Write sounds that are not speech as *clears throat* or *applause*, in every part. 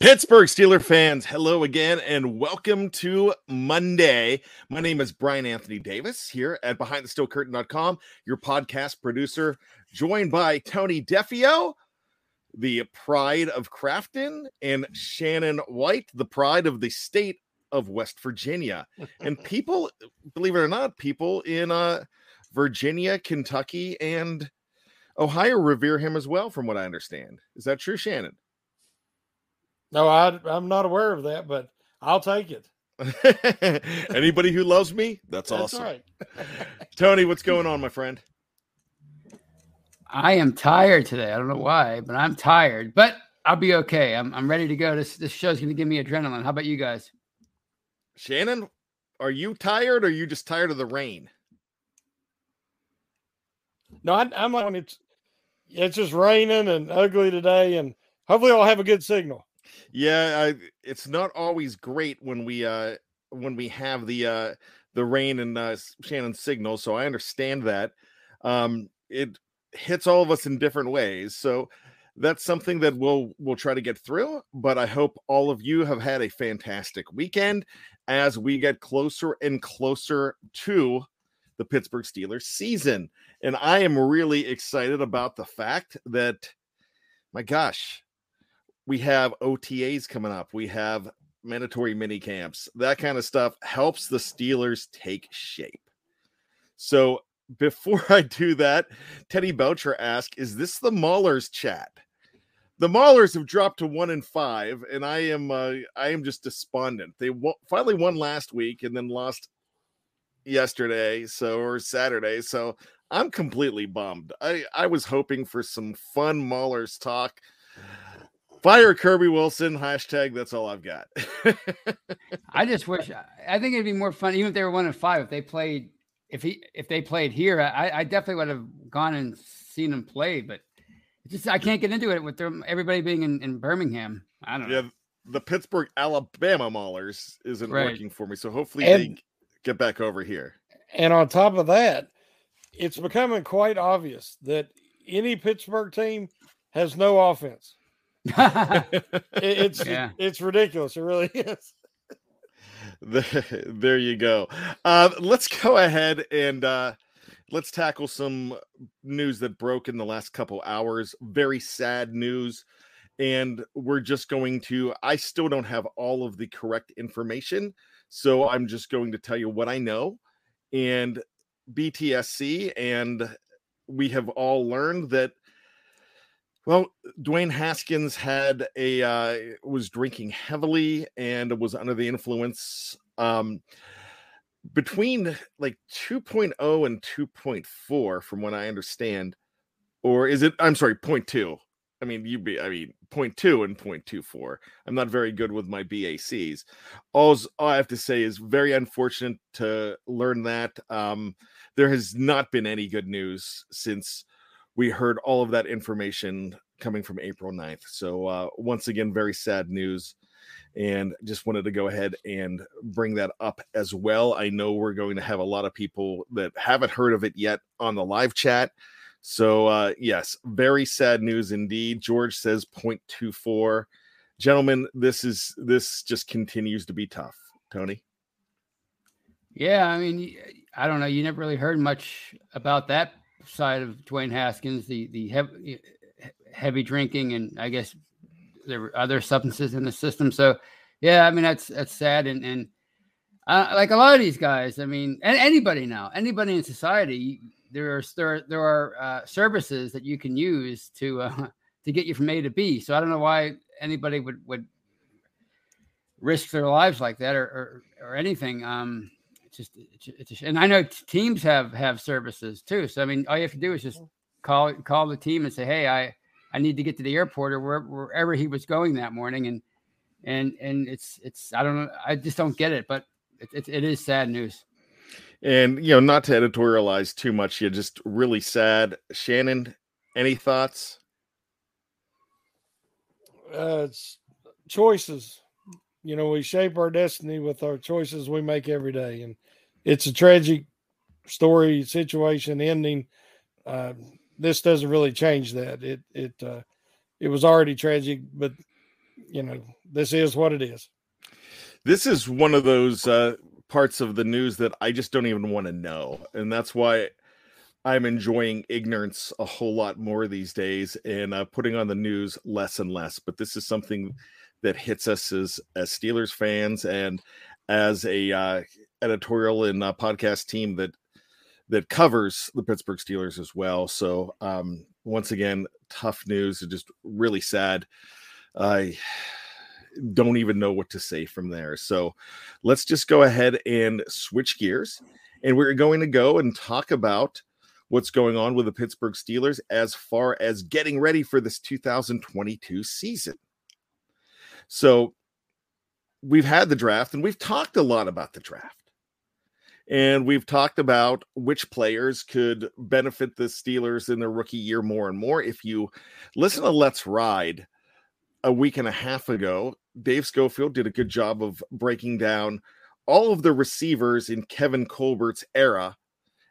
Pittsburgh Steeler fans, hello again and welcome to Monday. My name is Bryan Anthony Davis here at BehindTheSteelCurtain.com, your podcast producer, joined by Tony Defeo, the pride of Crafton, and Shannon White, the pride of the state of West Virginia. And *laughs* people, believe it or not, people in uh, Virginia, Kentucky, and Ohio revere him as well, from what I understand. Is that true, Shannon? No, I, I'm not aware of that, but I'll take it. *laughs* Anybody who loves me, that's, That's awesome. right. *laughs* Tony, what's going on, my friend? I am tired today. I don't know why, but I'm tired. But I'll be okay. I'm I'm ready to go. This this show's gonna give me adrenaline. How about you guys? Shannon, are you tired or are you just tired of the rain? No, I, I'm on it's it's just raining and ugly today, and hopefully I'll have a good signal. Yeah, I, it's not always great when we uh when we have the uh the rain and uh Shannon signal, so I understand that. Um it hits all of us in different ways. So that's something that we'll we'll try to get through, but I hope all of you have had a fantastic weekend as we get closer and closer to the Pittsburgh Steelers season. And I am really excited about the fact that my gosh, we have OTAs coming up. We have mandatory mini camps. That kind of stuff helps the Steelers take shape. So before *laughs* I do that, Teddy Belcher asked, "Is this the Maulers chat?" The Maulers have dropped to one and five, and I am uh, I am just despondent. They w- finally won last week and then lost yesterday, so or Saturday. So I'm completely bummed. I I was hoping for some fun Maulers talk. Fire Kirby Wilson hashtag. That's all I've got. I just *laughs* wish I think it'd be more fun, even if they were one and five, if they played if he if they played here, I, I definitely would have gone and seen them play, but it's just I can't get into it with them everybody being in, in Birmingham. I don't know. yeah, the Pittsburgh Alabama Maulers isn't Right. working for me, so hopefully And- they get back over here. And on top of that, it's becoming quite obvious that any Pittsburgh team has no offense. *laughs* It- it's *laughs* Yeah. it's ridiculous. It really *laughs* is. The- there you go. Uh, let's go ahead and uh, let's tackle some news that broke in the last couple hours. Very sad news. And we're just going to, I still don't have all of the correct information. So I'm just going to tell you what I know. And BTSC, and we have all learned that well, Dwayne Haskins had a uh, was drinking heavily and was under the influence Um, between like 2.0 and 2.4, from what I understand, or is it? I'm sorry, 0.2. I mean, you be, I mean, 0.2 and 0.24. I'm not very good with my BACs. All, all I have to say is very unfortunate to learn that. Um, there has not been any good news since we heard all of that information coming from April 9th. So, uh, once again, very sad news. And just wanted to go ahead and bring that up as well. I know we're going to have a lot of people that haven't heard of it yet on the live chat. So uh yes, very sad news indeed. George says 0.24. Gentlemen, this is this just continues to be tough. Tony. Yeah, I mean, I don't know. You never really heard much about that side of Dwayne Haskins, the the heavy, heavy drinking, and I guess there were other substances in the system. So, yeah, I mean that's that's sad, and and uh, like a lot of these guys, I mean, and anybody now, anybody in society, there are there, there are uh, services that you can use to uh, *laughs* to get you from A to B. So I don't know why anybody would would risk their lives like that or or, or anything. Um, just it's just, and I know teams have have services too. So I mean, all you have to do is just call call the team and say, hey, I I need to get to the airport or wherever, wherever he was going that morning, and and and it's it's I don't know, I just don't get it, but it, it, it is sad news. And you know, not to editorialize too much, you're just really sad. Shannon, any thoughts? Uh, it's choices. You know, we shape our destiny with our choices we make every day, and it's a tragic story, situation, ending. Uh, this doesn't really change that. It it uh, it was already tragic, but you know, this is what it is. This is one of those uh, parts of the news that I just don't even want to know. And that's why I'm enjoying ignorance a whole lot more these days and uh, putting on the news less and less. But this is something that hits us as as Steelers fans and as a uh, editorial and uh, podcast team that that covers the Pittsburgh Steelers as well. So um, once again, tough news. Just really sad. I don't even know what to say from there. So let's just go ahead and switch gears. And we're going to go and talk about what's going on with the Pittsburgh Steelers as far as getting ready for this 2022 season. So we've had the draft and we've talked a lot about the draft. And we've talked about which players could benefit the Steelers in their rookie year more and more. If you listen to Let's Ride a week and a half ago, Dave Schofield did a good job of breaking down all of the receivers in Kevin Colbert's era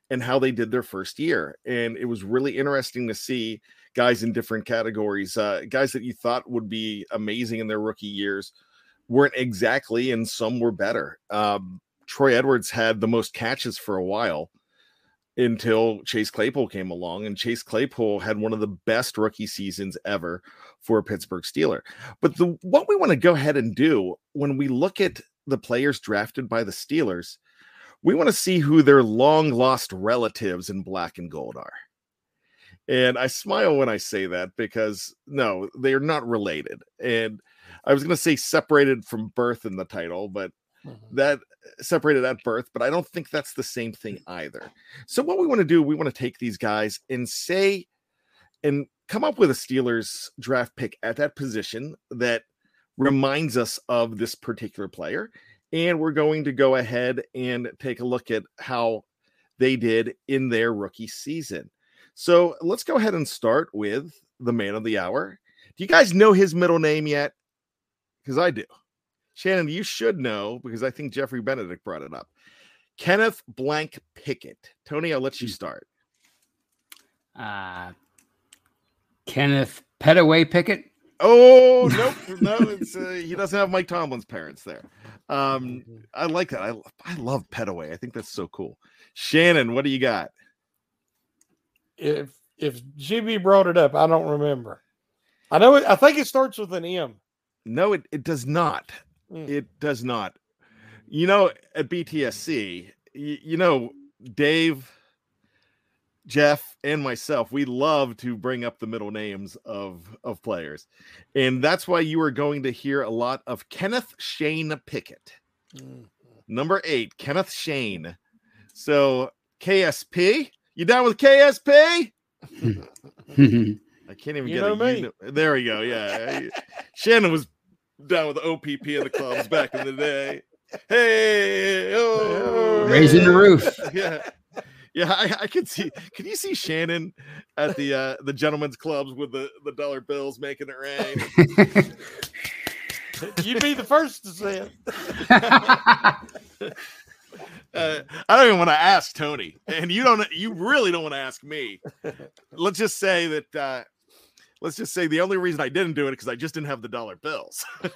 and how they did their first year. And it was really interesting to see guys in different categories, uh, guys that you thought would be amazing in their rookie years weren't exactly, and some were better. Um, Troy Edwards had the most catches for a while until Chase Claypool came along, and Chase Claypool had one of the best rookie seasons ever for a Pittsburgh Steeler. But the what we want to go ahead and do when we look at the players drafted by the Steelers, we want to see who their long lost relatives in black and gold are. And I smile when I say that because no, they are not related. And I was going to say separated from birth in the title, but mm-hmm. that separated at birth, but I don't think that's the same thing *laughs* either. So what we want to do, we want to take these guys and say and come up with a Steelers draft pick at that position that reminds us of this particular player. And we're going to go ahead and take a look at how they did in their rookie season. So let's go ahead and start with the man of the hour. Do you guys know his middle name yet? Because I do. Shannon, you should know because I think Jeffrey Benedict brought it up. Kenneth Blank Pickett. Tony, I'll let you start. Uh, Kenneth Petaway Pickett. Oh *laughs* nope, no, it's uh, he doesn't have Mike Tomlin's parents there. Um, I like that. I I love Petaway. I think that's so cool. Shannon, what do you got? If if GB brought it up, I don't remember. I know it. I think it starts with an M. No, it, it does not. Mm. It does not. You know, at BTSC, you, you know, Dave, Jeff, and myself, we love to bring up the middle names of of players, and that's why you are going to hear a lot of Kenneth Shane Pickett. Mm. Number eight, Kenneth Shane. So KSP, you down with KSP? *laughs* I can't even You get know a me. uni- There we go. Yeah, *laughs* Shannon was down with the OPP in the clubs back in the day. Hey, oh, Raising the roof. *laughs* Yeah, yeah. I, I could see. Can you see Shannon at the uh the gentlemen's clubs with the the dollar bills making it rain? *laughs* You'd be the first to say it. *laughs* Uh, I don't even want to ask Tony, and you don't. You really don't want to ask me. Let's just say that. uh Let's just say the only reason I didn't do it because I just didn't have the dollar bills. *laughs*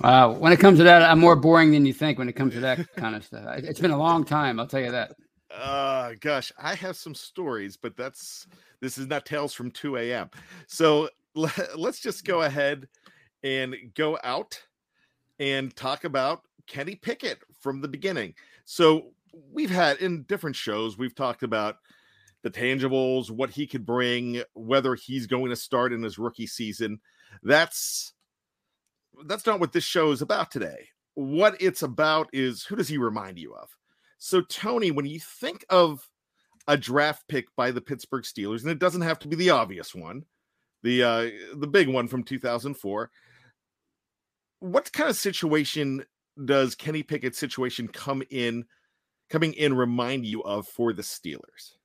Wow. When it comes to that, I'm more boring than you think when it comes to that *laughs* kind of stuff. It- It's been a long time, I'll tell you that. Uh gosh, I have some stories, but that's this is not tales from 2 a.m. So le- *laughs* let's just go ahead and go out and talk about Kenny Pickett from the beginning. So we've had in different shows, we've talked about the tangibles, what he could bring, whether he's going to start in his rookie season. That's that's not what this show is about today. What it's about is who does he remind you of? So, Tony, when you think of a draft pick by the Pittsburgh Steelers, and it doesn't have to be the obvious one, the uh, the big one from 2004, what kind of situation does Kenny Pickett's situation come in, coming in, remind you of for the Steelers?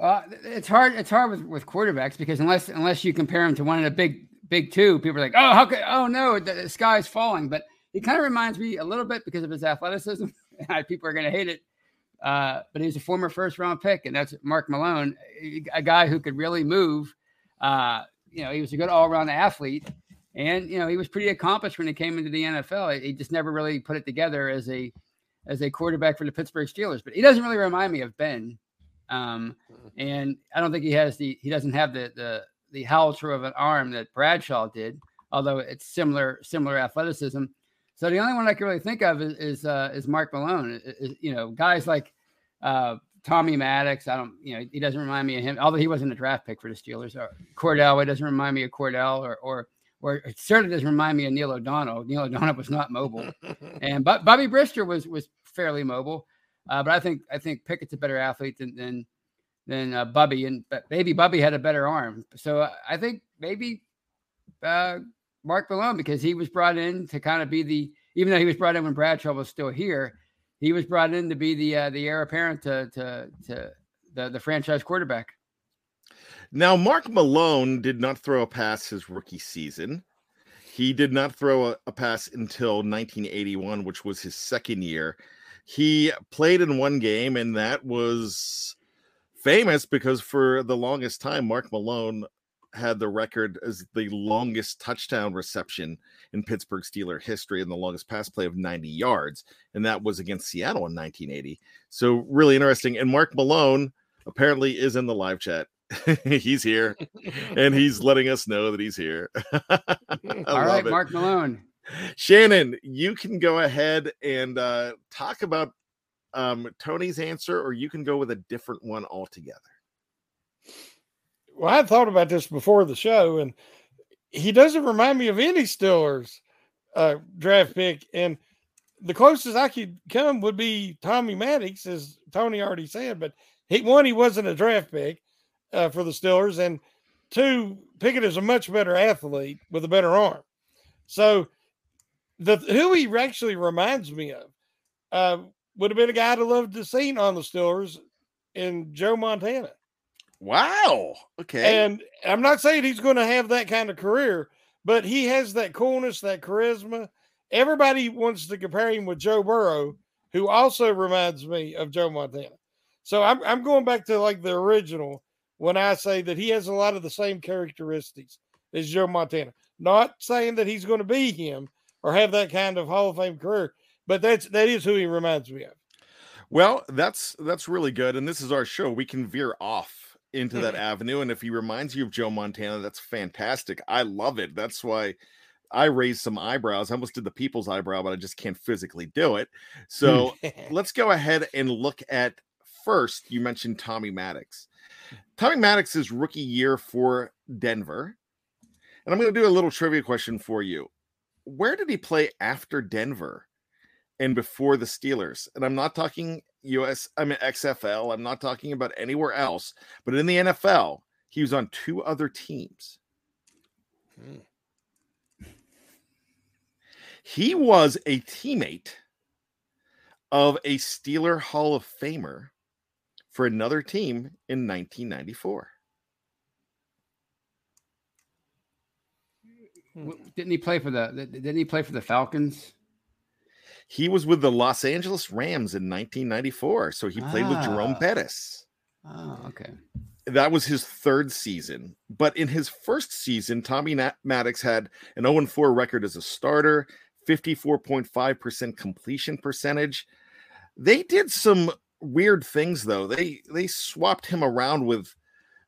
Uh, it's hard. It's hard with, with quarterbacks because unless unless you compare him to one of the big big two, people are like, oh, how could? Oh no, the, the sky's falling. But he kind of reminds me a little bit because of his athleticism. *laughs* people are going to hate it. Uh, but he's a former first round pick, and that's Mark Malone, a guy who could really move. Uh, you know, he was a good all around athlete, and you know he was pretty accomplished when he came into the NFL. He just never really put it together as a as a quarterback for the Pittsburgh Steelers. But he doesn't really remind me of Ben. Um, and I don't think he has the he doesn't have the the the halter of an arm that Bradshaw did, although it's similar similar athleticism. So the only one I can really think of is is, uh, is Mark Malone. I- I- you know, guys like uh, Tommy Maddox. I don't, you know, he doesn't remind me of him, although he wasn't a draft pick for the Steelers. Or Kordell, it doesn't remind me of Kordell, or or or it certainly doesn't remind me of Neil O'Donnell. Neil O'Donnell was not mobile, *laughs* and but Bubby Brister was was fairly mobile. Uh, but I think I think Pickett's a better athlete than than than uh, Bubby, and but maybe Bubby had a better arm. So uh, I think maybe uh, Mark Malone because he was brought in to kind of be the even though he was brought in when Bradshaw was still here, he was brought in to be the uh, the heir apparent to to to the the franchise quarterback. Now, Mark Malone did not throw a pass his rookie season. He did not throw a, a pass until 1981, which was his second year. He played in one game, and that was famous because for the longest time, Mark Malone had the record as the longest touchdown reception in Pittsburgh Steeler history and the longest pass play of 90 yards. And that was against Seattle in 1980. So, really interesting. And Mark Malone apparently is in the live chat. *laughs* he's here and he's *laughs* letting us know that he's here. *laughs* All right, it. Mark Malone. Shannon, you can go ahead and uh, talk about um, Tony's answer, or you can go with a different one altogether. Well, I thought about this before the show, and he doesn't remind me of any Steelers uh, draft pick. And the closest I could come would be Tommy Maddox, as Tony already said. But he one, he wasn't a draft pick uh, for the Steelers, and two, Pickett is a much better athlete with a better arm. So the who he actually reminds me of uh, would have been a guy I'd have loved to seen on the Steelers in Joe Montana. Wow. Okay. And I'm not saying he's going to have that kind of career, but he has that coolness, that charisma. Everybody wants to compare him with Joe Burrow, who also reminds me of Joe Montana. So I'm I'm going back to like the original when I say that he has a lot of the same characteristics as Joe Montana. Not saying that he's going to be him or have that kind of Hall of Fame career, but that's that is who he reminds me of. Well, that's that's really good, and this is our show. We can veer off into that mm-hmm. avenue, and if he reminds you of Joe Montana, that's fantastic. I love it. That's why I raised some eyebrows. I almost did the people's eyebrow, but I just can't physically do it. Mm. So let's go ahead and look at first. You mentioned Tommy Maddox. Tommy Maddox's rookie year for Denver, and I'm going to do a little trivia question for you. Where did he play after Denver? and before the Steelers. And I'm not talking US, I mean XFL, I'm not talking about anywhere else, but in the NFL, he was on two other teams. Hmm. He was a teammate of a Steeler Hall of Famer for another team in 1994. W- Didn't he play for the? Didn't he play for the Falcons? He was with the Los Angeles Rams in 1994, so he played with Jerome Ah. Bettis. Oh, okay. That was his third season. But in his first season, Tommy Nat- Maddox had an 0 4 record as a starter, 54.5% completion percentage. They did some weird things though. They they swapped him around with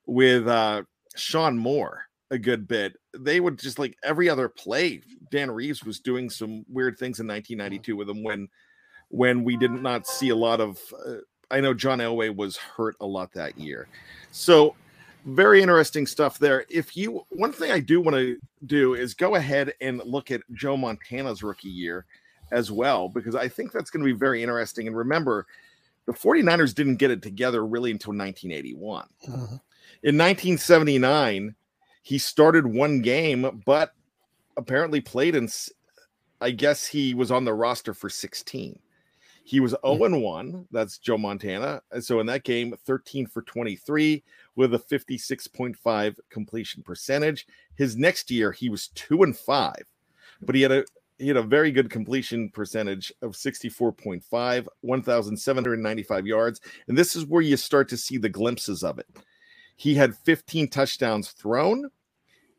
with uh Shawn Moore a good bit. They would just like every other play. Dan Reeves was doing some weird things in 1992 with them when when we did not see a lot of uh, I know John Elway was hurt a lot that year. So very interesting stuff there. If you one thing I do want to do is go ahead and look at Joe Montana's rookie year as well because I think that's going to be very interesting and remember the 49ers didn't get it together really until 1981. In 1979, he started one game but apparently played in I guess he was on the roster for 16. He was 0 and 1. That's Joe Montana. And so in that game, 13 for 23 with a 56.5 completion percentage. His next year, he was 2 and 5, but he had a he had a very good completion percentage of 64.5, 1,795 yards. And this is where you start to see the glimpses of it. He had 15 touchdowns thrown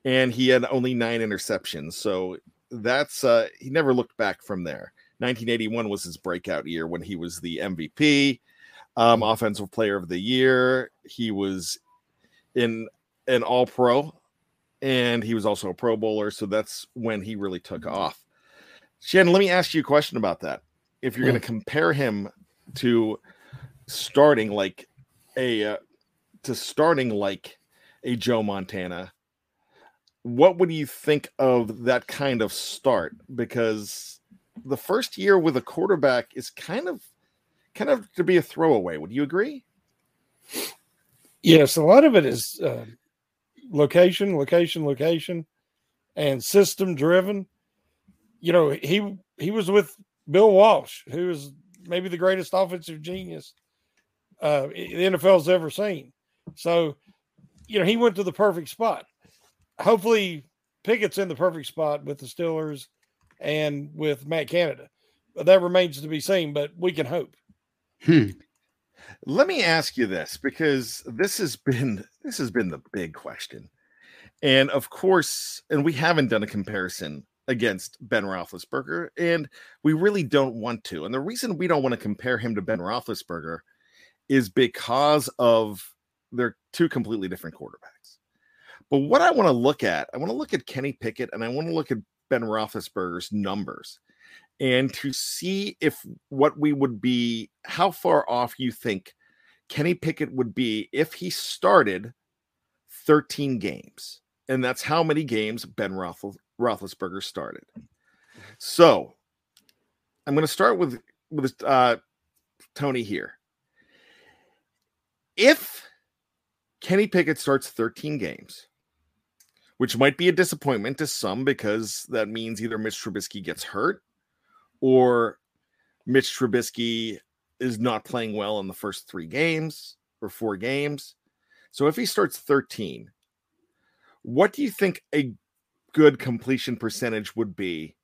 and he had only nine interceptions. So that's uh he never looked back from there. 1981 was his breakout year when he was the MVP, um, offensive player of the year. He was in an all pro and he was also a pro bowler. So that's when he really took off. Shannon, let me ask you a question about that. If you're going to compare him to starting like a uh, to starting like a Joe Montana, what would you think of that kind of start? Because the first year with a quarterback is kind of kind of to be a throwaway. Would you agree? Yes, a lot of it is uh, location, location, location, and system driven. You know, he he was with Bill Walsh, who is maybe the greatest offensive genius uh, the NFL's ever seen. So, you know, he went to the perfect spot. Hopefully, Pickett's in the perfect spot with the Steelers and with Matt Canada. But that remains to be seen, but we can hope. Hmm. Let me ask you this because this has been this has been the big question. And of course, and we haven't done a comparison against Ben Roethlisberger, and we really don't want to. And the reason we don't want to compare him to Ben Roethlisberger is because of they're two completely different quarterbacks. But what I want to look at, I want to look at Kenny Pickett and I want to look at Ben Roethlisberger's numbers and to see if what we would be, how far off you think Kenny Pickett would be if he started 13 games. And that's how many games Ben Roethlis- Roethlisberger started. So I'm going to start with, with uh, Tony here. If Kenny Pickett starts 13 games, which might be a disappointment to some because that means either Mitch Trubisky gets hurt or Mitch Trubisky is not playing well in the first three games or four games. So if he starts 13, what do you think a good completion percentage would be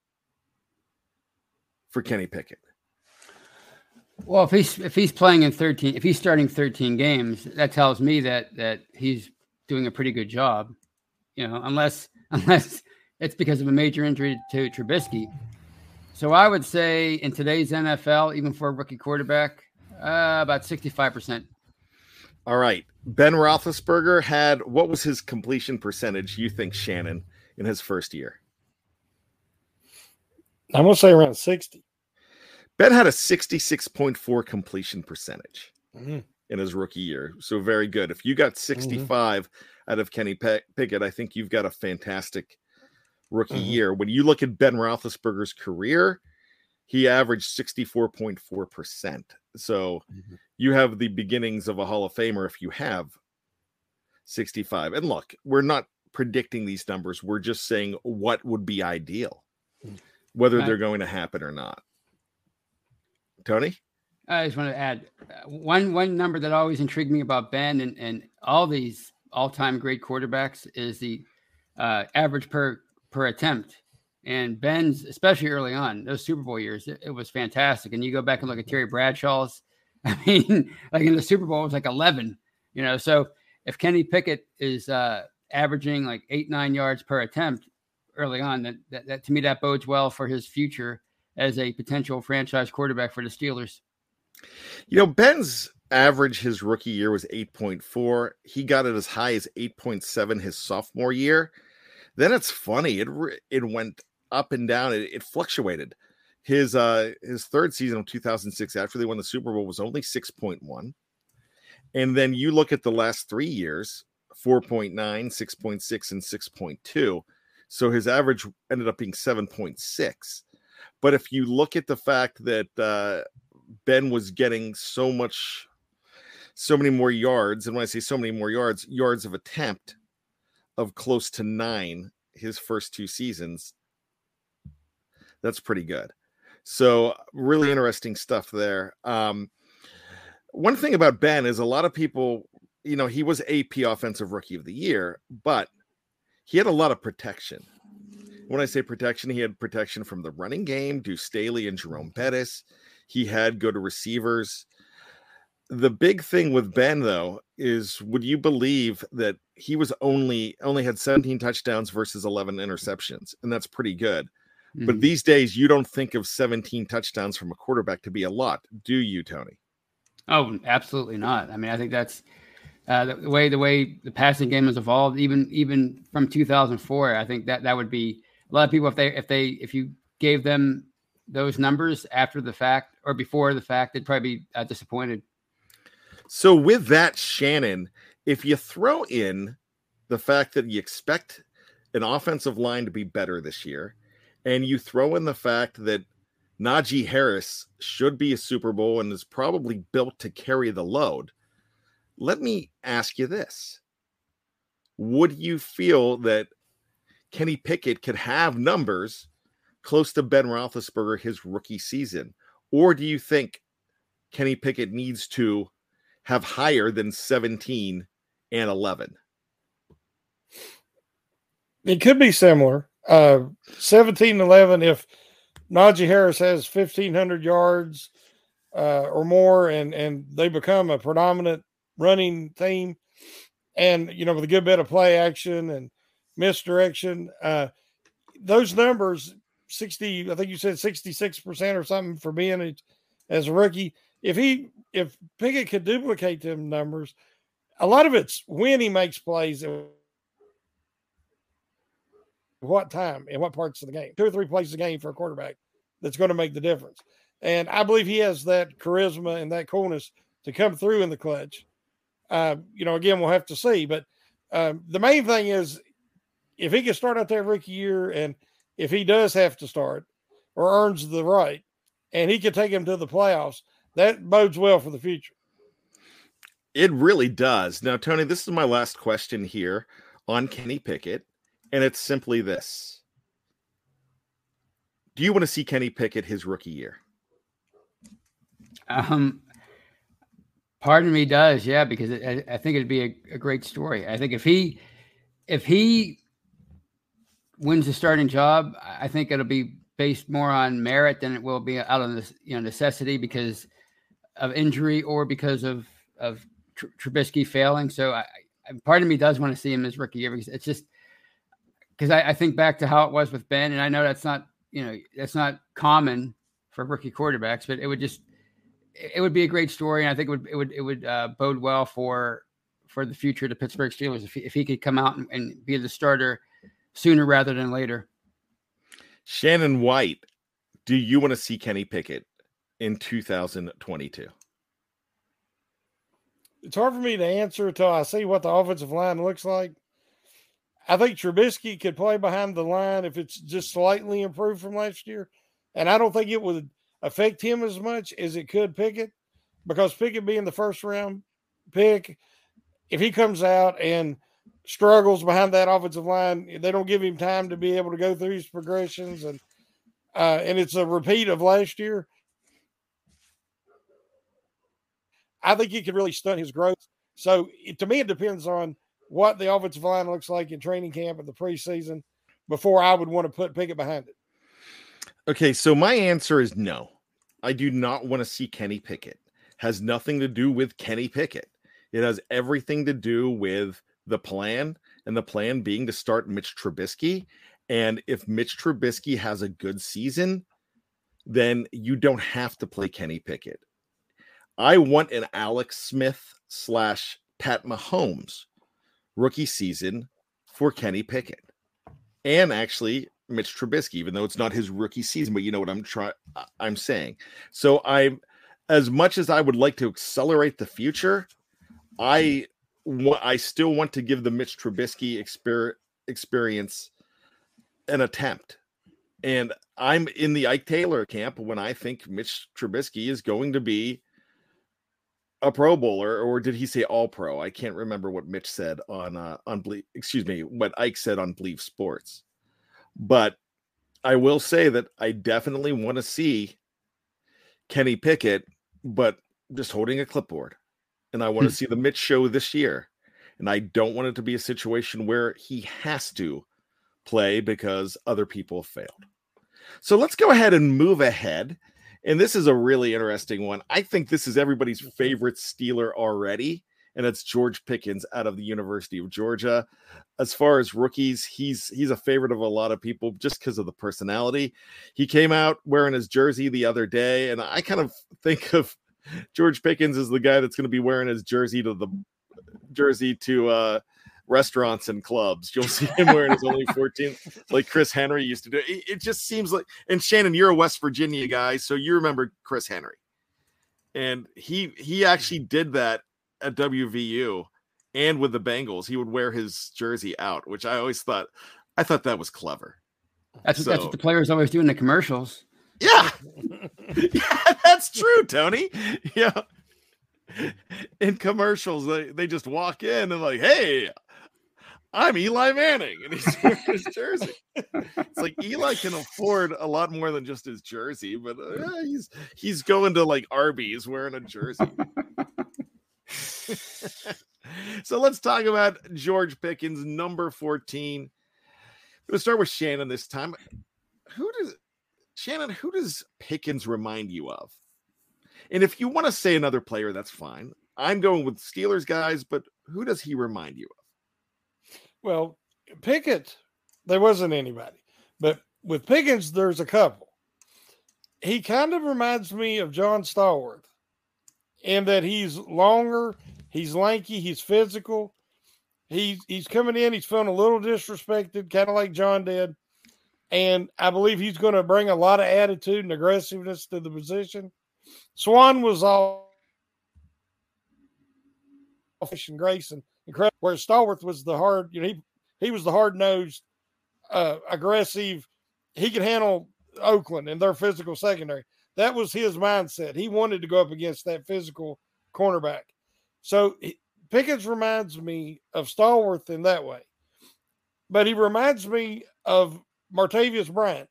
for Kenny Pickett? Well, if he's if he's playing in 13, if he's starting 13 games, that tells me that that he's doing a pretty good job. You know, unless *laughs* unless it's because of a major injury to Trubisky. So I would say in today's NFL, even for a rookie quarterback, uh, about 65%. All right. Ben Roethlisberger had what was his completion percentage? You think Shannon in his first year? I'm going to say around 60. Ben had a 66.4 completion percentage Mhm. in his rookie year. So very good. If you got 65 out of Kenny Pickett, I think you've got a fantastic rookie Mhm. year. When you look at Ben Roethlisberger's career, he averaged 64.4%. So mm-hmm. you have the beginnings of a Hall of Famer if you have 65. And look, we're not predicting these numbers. We're just saying what would be ideal, mm. whether they're going to happen or not. Tony? I just want to add uh, one one number that always intrigued me about Ben and, and all these all time great quarterbacks is the uh, average per per attempt. And Ben's, especially early on, those Super Bowl years, it, it, was fantastic. And you go back and look at Terry Bradshaw's, *laughs* I mean, like in the Super Bowl, it was like 11, you know. So if Kenny Pickett is uh, averaging like eight, nine yards per attempt early on, that, that, that to me, that bodes well for his future as a potential franchise quarterback for the Steelers. You know, Ben's average his rookie year was 8.4. He got it as high as 8.7 his sophomore year. Then it's funny. It it went up and down. It, it fluctuated. His uh his third season of 2006 after they won the Super Bowl was only 6.1. And then you look at the last 3 years, 4.9, 6.6 and 6.2. So his average ended up being 7.6. But if you look at the fact that uh, Ben was getting so much, so many more yards, and when I say so many more yards, yards of attempt of close to nine his first two seasons, that's pretty good. So really interesting stuff there. Um, one thing about Ben is a lot of people, you know, he was AP Offensive Rookie of the Year, but he had a lot of protection. When I say protection, he had protection from the running game, Deuce Staley and Jerome Bettis. He had good receivers. The big thing with Ben, though, is would you believe that he was only only had 17 touchdowns versus 11 interceptions, and that's pretty good. Mm-hmm. But these days, you don't think of 17 touchdowns from a quarterback to be a lot, do you, Tony? Oh, absolutely not. I mean, I think that's uh, the way the way the passing game has evolved, even even from 2004. I think that that would be a lot of people if they if they if you gave them those numbers after the fact or before the fact, they'd probably be uh, disappointed. So with that, Shannon, if you throw in the fact that you expect an offensive line to be better this year, and you throw in the fact that Najee Harris should be a Super Bowl and is probably built to carry the load, let me ask you this. Would you feel that Kenny Pickett could have numbers close to Ben Roethlisberger his rookie season? Or do you think Kenny Pickett needs to have higher than 17 and 11? It could be similar. Uh, 17 11, if Najee Harris has 1,500 yards uh, or more and, and they become a predominant running team, and, you know, with a good bit of play action and misdirection, uh, those numbers 60, I think you said 66% or something for being a, as a rookie. If he, if Pickett could duplicate them numbers, a lot of it's when he makes plays what time and what parts of the game. Two or three plays a game for a quarterback that's going to make the difference. And I believe he has that charisma and that coolness to come through in the clutch. Uh, you know, again, we'll have to see. But um, the main thing is if he can start out that rookie year and – if he does have to start or earns the right and he can take him to the playoffs, that bodes well for the future. It really does. Now, Tony, this is my last question here on Kenny Pickett, and it's simply this Do you want to see Kenny Pickett his rookie year? Um, pardon me does, yeah, because it, I, I think it'd be a, a great story. I think if he if he wins the starting job, I think it'll be based more on merit than it will be out of this, you know, necessity because of injury or because of of Tr- Trubisky failing. So, I, I, part of me does want to see him as rookie year because it's just because I, I, think back to how it was with Ben, and I know that's not you know that's not common for rookie quarterbacks, but it would just it would be a great story, and I think it would it would it would uh, bode well for for the future of the Pittsburgh Steelers if he, if he could come out and, and be the starter sooner rather than later. Shannon White, do you want to see Kenny Pickett in 2022? It's hard for me to answer until I see what the offensive line looks like. I think Trubisky could play behind the line if it's just slightly improved from last year. and I don't think it would affect him as much as it could Pickett, because Pickett being the first round pick, if he comes out and struggles behind that offensive line, they don't give him time to be able to go through his progressions, and uh, and it's a repeat of last year. I think he could really stunt his growth. So it, to me, it depends on what the offensive line looks like in training camp and the preseason before I would want to put Pickett behind it. Okay, so my answer is no. I do not want to see Kenny Pickett. Has nothing to do with Kenny Pickett. It has everything to do with the plan, and the plan being to start Mitch Trubisky. And if Mitch Trubisky has a good season, then you don't have to play Kenny Pickett. I want an Alex Smith slash Pat Mahomes rookie season for Kenny Pickett. And actually Mitch Trubisky, even though it's not his rookie season, but you know what I'm trying I'm saying. So I'm as much as I would like to accelerate the future, I I still want to give the Mitch Trubisky exper- experience an attempt. And I'm in the Ike Taylor camp when I think Mitch Trubisky is going to be a Pro Bowler, or did he say All Pro? I can't remember what Mitch said on uh, on Ble- excuse me, what Ike said on Believe Sports. But I will say that I definitely want to see Kenny Pickett, but just holding a clipboard. And I want to hmm. see the Mitch show this year. And I don't want it to be a situation where he has to play because other people have failed. So let's go ahead and move ahead. And this is a really interesting one. I think this is everybody's favorite Steeler already and it's George Pickens out of the University of Georgia. As far as rookies, he's he's a favorite of a lot of people just because of the personality. He came out wearing his jersey the other day, and I kind of think of George Pickens is the guy that's going to be wearing his jersey to the jersey to uh restaurants and clubs. You'll see him wearing his only 14, like Chris Henry used to do. It, it, just seems like, and Shannon, you're a West Virginia guy, so you remember Chris Henry. And he he actually did that at WVU and with the Bengals, he would wear his jersey out, which I always thought I thought that was clever. That's so, that's what the players always do in the commercials. Yeah. *laughs* yeah, that's true, Tony. Yeah. In commercials, they, they just walk in and like, hey, I'm Eli Manning, and he's *laughs* wearing his jersey. It's like Eli can afford a lot more than just his jersey, but uh, he's he's going to like Arby's wearing a jersey. *laughs* so let's talk about George Pickens, number 14. I'm to start with Shannon this time. Who does Shannon, who does Pickens remind you of? And if you want to say another player, that's fine. I'm going with Steelers guys, but who does he remind you of? Well, Pickett, there wasn't anybody, but with Pickens, there's a couple. He kind of reminds me of John Stallworth in that he's longer, he's lanky, he's physical. He's he's coming in, he's feeling a little disrespected, kind of like John did. And I believe he's going to bring a lot of attitude and aggressiveness to the position. Swan was all fish and grace and incredible, where Stallworth was the hard, you know, he he was the hard nosed, uh, aggressive. He could handle Oakland and their physical secondary. That was his mindset. He wanted to go up against that physical cornerback. So Pickens reminds me of Stallworth in that way, but he reminds me of Martavis Bryant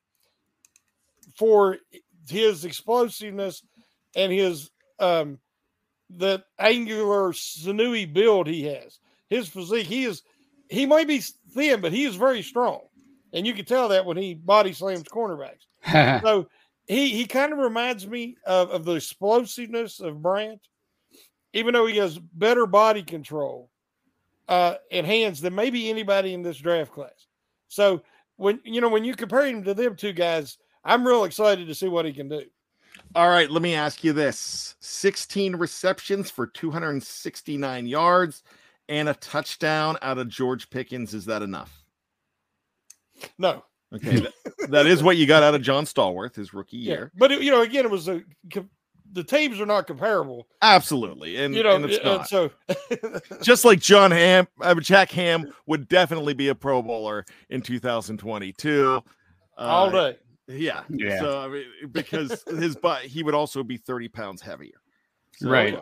for his explosiveness and his um that angular sinewy build he has. His physique, he is he might be thin, but he is very strong. And you can tell that when he body slams cornerbacks. *laughs* so he he kind of reminds me of, of the explosiveness of Bryant, even though he has better body control uh, and hands than maybe anybody in this draft class. So when you know when you compare him to them two guys, I'm real excited to see what he can do. All right, let me ask you this: 16 receptions for 269 yards and a touchdown out of George Pickens. Is that enough? No. Okay, that, that is what you got out of John Stallworth his rookie year. Yeah, but it, you know, again, it was a the teams are not comparable. Absolutely, and you know, and it's not. so *laughs* just like John Ham, uh, Jack Ham *laughs* would definitely be a Pro Bowler in 2022. Uh, All day. Yeah. Yeah. So I mean, because *laughs* his butt, he would also be 30 pounds heavier. So, Right.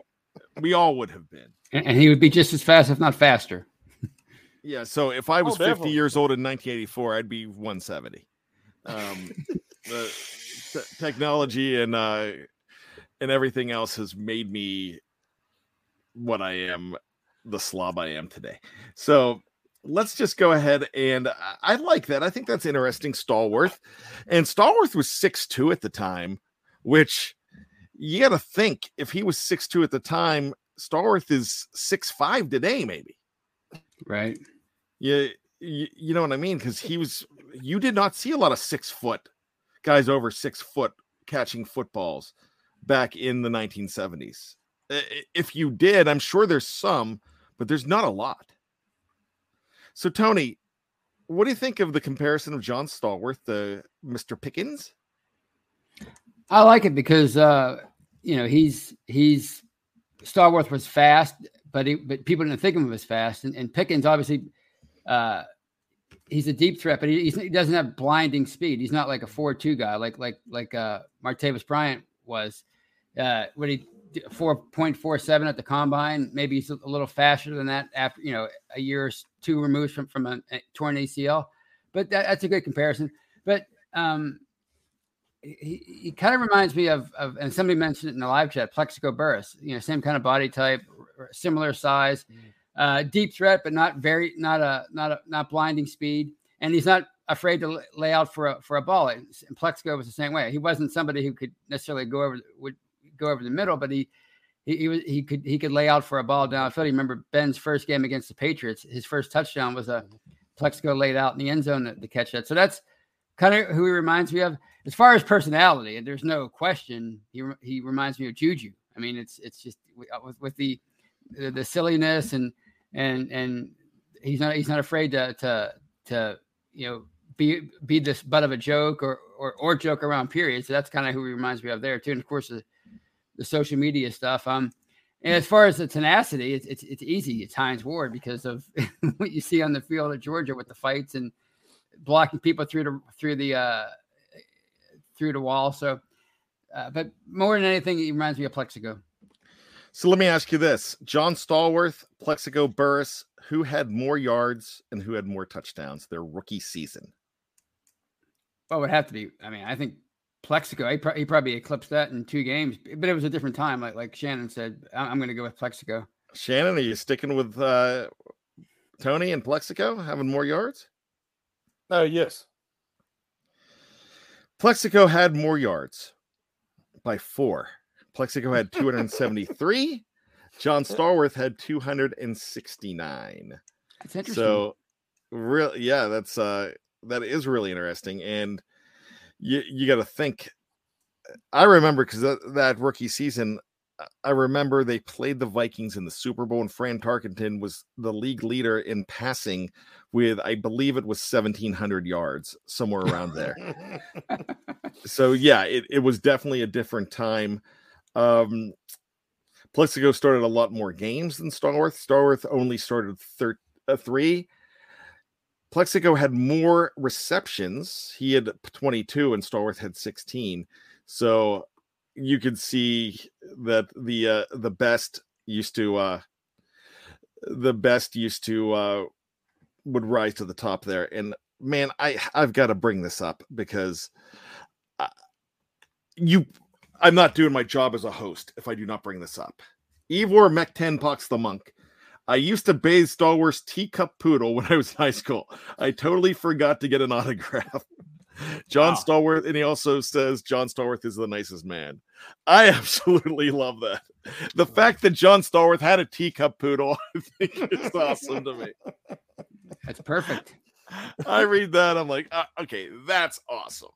We all would have been. And, and he would be just as fast, if not faster. Yeah. So if I was 50 definitely. years old in 1984, I'd be 170. Um, the te- technology and uh, and everything else has made me what I am, the slob I am today. So let's just go ahead and I- like that. I think that's interesting. Stallworth, and Stallworth was six two at the time, which you got to think if he was six two at the time, Stallworth is six five today, maybe. Right. Yeah, you, you know what I mean? Because he was, you did not see a lot of six foot guys over six foot catching footballs back in the 1970s. I- i- If you did, I'm sure there's some, but there's not a lot. So, Tony, what do you think of the comparison of John Stallworth to Mr. Pickens? I like it because uh, you know he's he's Stallworth was fast, but he, but people didn't think of him as fast. And, and Pickens obviously uh, he's a deep threat, but he, he doesn't have blinding speed. He's not like a four-two guy like like like uh, Martavis Bryant was. Uh, what he four point four seven at the combine. Maybe he's a little faster than that after you know a year or two removed from from a, a torn ACL. But that, that's a good comparison. But um, he, he kind of reminds me of, of, and somebody mentioned it in the live chat, Plaxico Burress, you know, same kind of body type, similar size, uh, deep threat, but not very, not a, not a, not blinding speed. And he's not afraid to lay out for a, for a ball. And Plaxico was the same way. He wasn't somebody who could necessarily go over, would go over the middle, but he, he, he was, he could, he could lay out for a ball downfield. You remember Ben's first game against the Patriots, his first touchdown was a mm-hmm. Plaxico laid out in the end zone to, catch that. So that's, kind of who he reminds me of as far as personality. And there's no question he he reminds me of Juju. I mean, it's it's just with, uh, with- with the, the the silliness and and and he's not he's not afraid to to to you know be be this butt of a joke or or, or joke around. Period. So that's kind of who he reminds me of there too. And of course the the social media stuff. Um. And as far as the tenacity, it's, it's it's easy. It's Hines Ward because of *laughs* what you see on the field at Georgia with the fights and blocking people through the through the uh through the wall. So, uh, but more than anything, he reminds me of Plaxico. So let me ask you this John Stallworth, Plaxico Burress, who had more yards and who had more touchdowns their rookie season? Well, it would have to be. I mean, I think Plaxico. He, pro- he probably eclipsed that in two games, but it was a different time. Like like Shannon said, I- I'm going to go with Plaxico. Shannon, are you sticking with uh, Tony and Plaxico having more yards? Oh, yes. Plaxico had more yards by four. Plaxico had 273. John Stallworth had 269. That's interesting. So, real, yeah, that's uh, that is really interesting, and you you got to think. I remember because that, that rookie season, I- remember they played the Vikings in the Super Bowl, and Fran Tarkenton was the league leader in passing with, I believe it was 1,700 yards, somewhere around there. *laughs* so yeah, it, it was definitely a different time. Um, Plaxico started a lot more games than Stallworth. Stallworth only started thir- uh, three. Plaxico had more receptions. He had 22 and Stallworth had 16. So you could see that the uh, the best used to uh, the best used to uh, would rise to the top there. And man, I I've got to bring this up because uh, you I'm not doing my job as a host if I do not bring this up. Ivor Mektenpox the monk. I used to bathe Stallworth's teacup poodle when I was in high school. I totally forgot to get an autograph. *laughs* John Stallworth, and he also says John Stallworth is the nicest man. I *laughs* absolutely love that. The fact that John Stallworth had a teacup poodle, *laughs* I think is awesome to me. That's perfect. I read that, I'm like, uh, okay, that's awesome.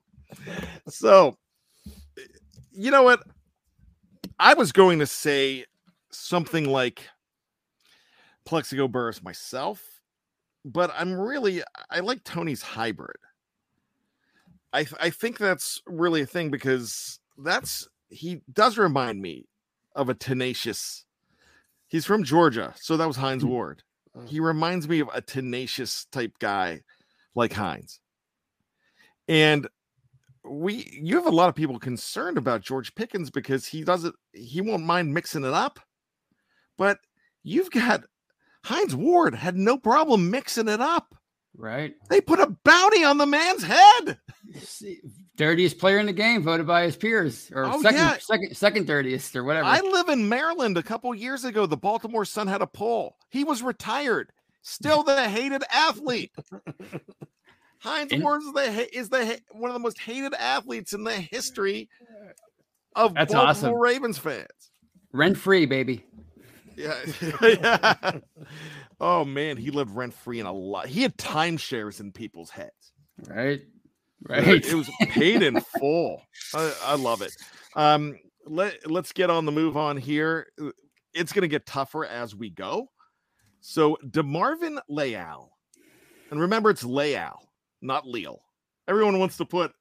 So, you know what? I was going to say something like Plaxico Burress myself, but I'm really I like Tony's hybrid. I th- I think that's really a thing because that's he does remind me of a tenacious. He's from Georgia, so that was Hines hmm. Ward. Oh. He reminds me of a tenacious type guy like Hines. And we you have a lot of people concerned about George Pickens because he doesn't he won't mind mixing it up. But you've got Hines Ward had no problem mixing it up. Right. They put a bounty on the man's head. Dirtiest player in the game, voted by his peers, or Oh, second, yeah. second, second dirtiest, or whatever. I live in Maryland. A couple years ago, the Baltimore Sun had a poll. He was retired, still the hated athlete. *laughs* Hines In- Ward is the is the one of the most hated athletes in the history of That's Baltimore awesome. Ravens fans. Rent free, baby. Yeah. *laughs* yeah. Oh man, he lived rent free in a lot. He had timeshares in people's heads. Right. It- Right. It was paid in full. I, I love it. Um, let let's get on the move on here. It's going to get tougher as we go. So Demarvin Leal, and remember it's Leal, not Leal. Everyone wants to put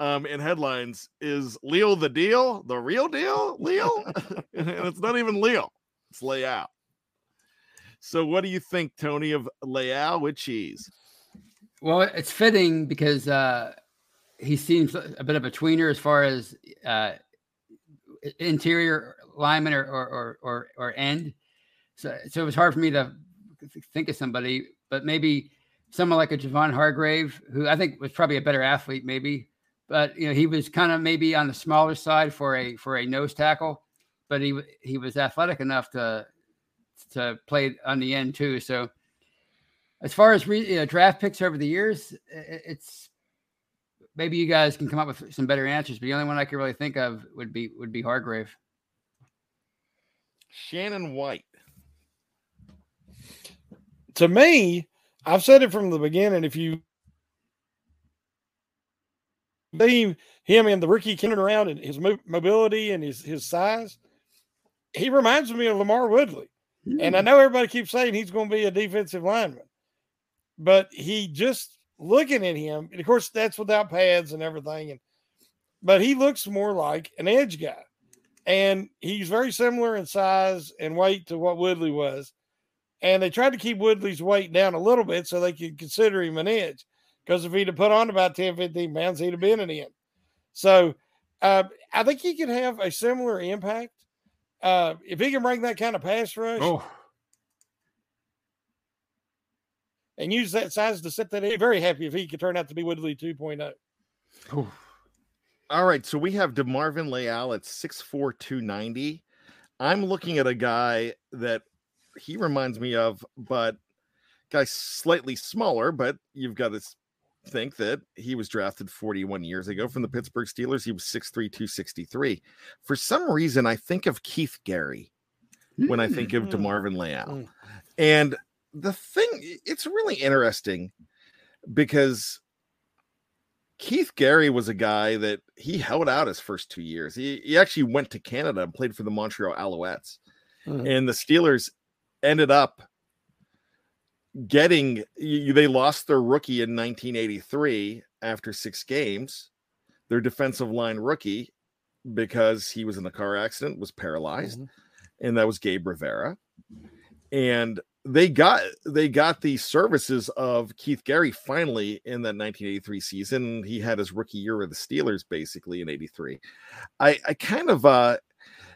um, in headlines is Leo the deal, the real deal, Leo, *laughs* and it's not even Leo. It's Leal. So what do you think, Tony, of Leal with cheese? Well, it's fitting because uh, he seems a bit of a tweener as far as uh, interior lineman or or or or, or end. So, so it was hard for me to think of somebody, but maybe someone like a Javon Hargrave, who I think was probably a better athlete, maybe. But you know, he was kind of maybe on the smaller side for a for a nose tackle, but he he was athletic enough to to play on the end too. So as far as re, you know, draft picks over the years, i- i- it's maybe you guys can come up with some better answers. But the only one I could really think of would be would be Hargrave. Shannon White. to me, I've said it from the beginning. If you see him in the rookie coming around and his mo- mobility and his his size, he reminds me of LaMarr Woodley. And I know everybody keeps saying he's going to be a defensive lineman, but he just looking at him, and of course that's without pads and everything. And but he looks more like an edge guy, and he's very similar in size and weight to what Woodley was and they tried to keep Woodley's weight down a little bit so they could consider him an edge. Because if he'd have put on about 10, 15 pounds, he'd have been an end. So uh, I think he could have a similar impact. Uh, if he can bring that kind of pass rush Oh, and use that size to set that in, very happy if he could turn out to be Woodley 2.0. oh. 2.0. All right, so we have DeMarvin Leal at 6'4, 290. I'm looking at a guy that he reminds me of, but guy slightly smaller, but you've got to s- think that he was drafted 41 years ago from the Pittsburgh Steelers. He was 6'3, 263. For some reason, I think of Keith Gary when I think of Mm. DeMarvin Leal. Mm. And the thing, it's really interesting because Keith Gary was a guy that he held out his first two years. He, he actually went to Canada and played for the Montreal Alouettes. Mhm. And the Steelers ended up getting, you, they lost their rookie in 1983 after six games, their defensive line rookie, because he was in a car accident, was paralyzed. And that was Gabe Rivera. And they got they got the services of Keith Gary finally in that 1983 season. He had his rookie year with the Steelers basically in 83. I I kind of uh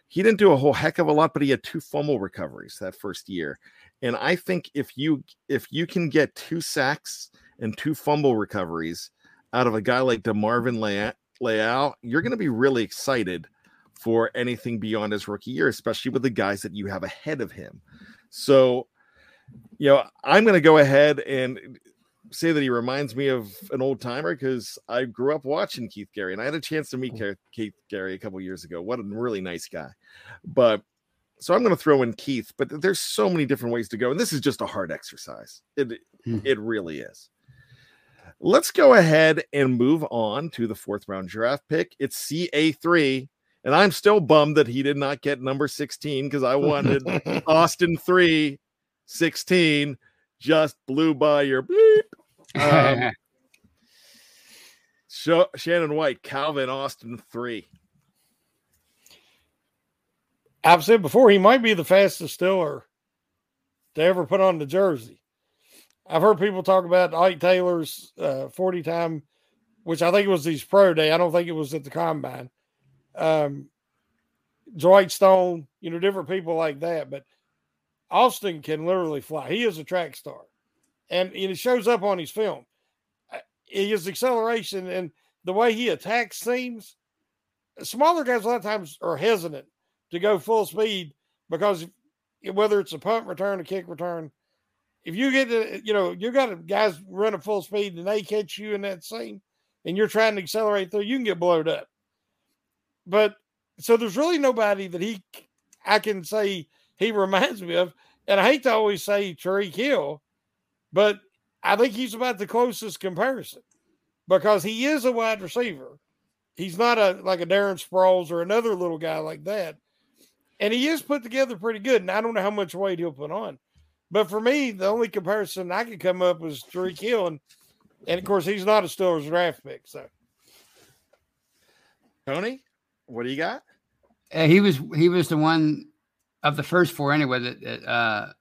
he didn't do a whole heck of a lot, but he had two fumble recoveries that first year. And I think if you if you can get two sacks and two fumble recoveries out of a guy like DeMarvin Lea- Leal, you're going to be really excited for anything beyond his rookie year, especially with the guys that you have ahead of him. So, you know, I'm going to go ahead and say that he reminds me of an old timer because I grew up watching Keith Gary and I had a chance to meet mm. Keith Gary a couple years ago. What a really nice guy. But so I'm going to throw in Keith, but there's so many different ways to go. And this is just a hard exercise. It, it really is. Let's go ahead and move on to the fourth round draft pick. It's CA3. And I'm still bummed that he did not get number 16 because I wanted *laughs* Austin 3 16. Just blew by your bleep. *laughs* Um, Sho- Shannon White, Calvin Austin 3. I've said before, he might be the fastest stiller to ever put on the jersey. I've heard people talk about Ike Taylor's uh, 40 time which I think it was his pro day. I don't think it was at the combine. Um, Dwight Stone, you know, different people like that. But Austin can literally fly. He is a track star, and, and it shows up on his film. Uh, His acceleration and the way he attacks seams. Smaller guys a lot of times are hesitant to go full speed because whether it's a punt return, a kick return, if you get to, you know, you got guys running full speed and they catch you in that seam and you're trying to accelerate through, you can get blowed up. But so there's really nobody that he, I can say he reminds me of. And I hate to always say Tyreek Hill, but I think he's about the closest comparison because he is a wide receiver. He's not a like a Darren Sproles or another little guy like that. And he is put together pretty good. And I don't know how much weight he'll put on. But for me, the only comparison I could come up was Tyreek Hill. And, and of course, he's not a Steelers draft pick. So, Tony, what do you got? Uh, he was he was the one of the first four anyway that, that uh,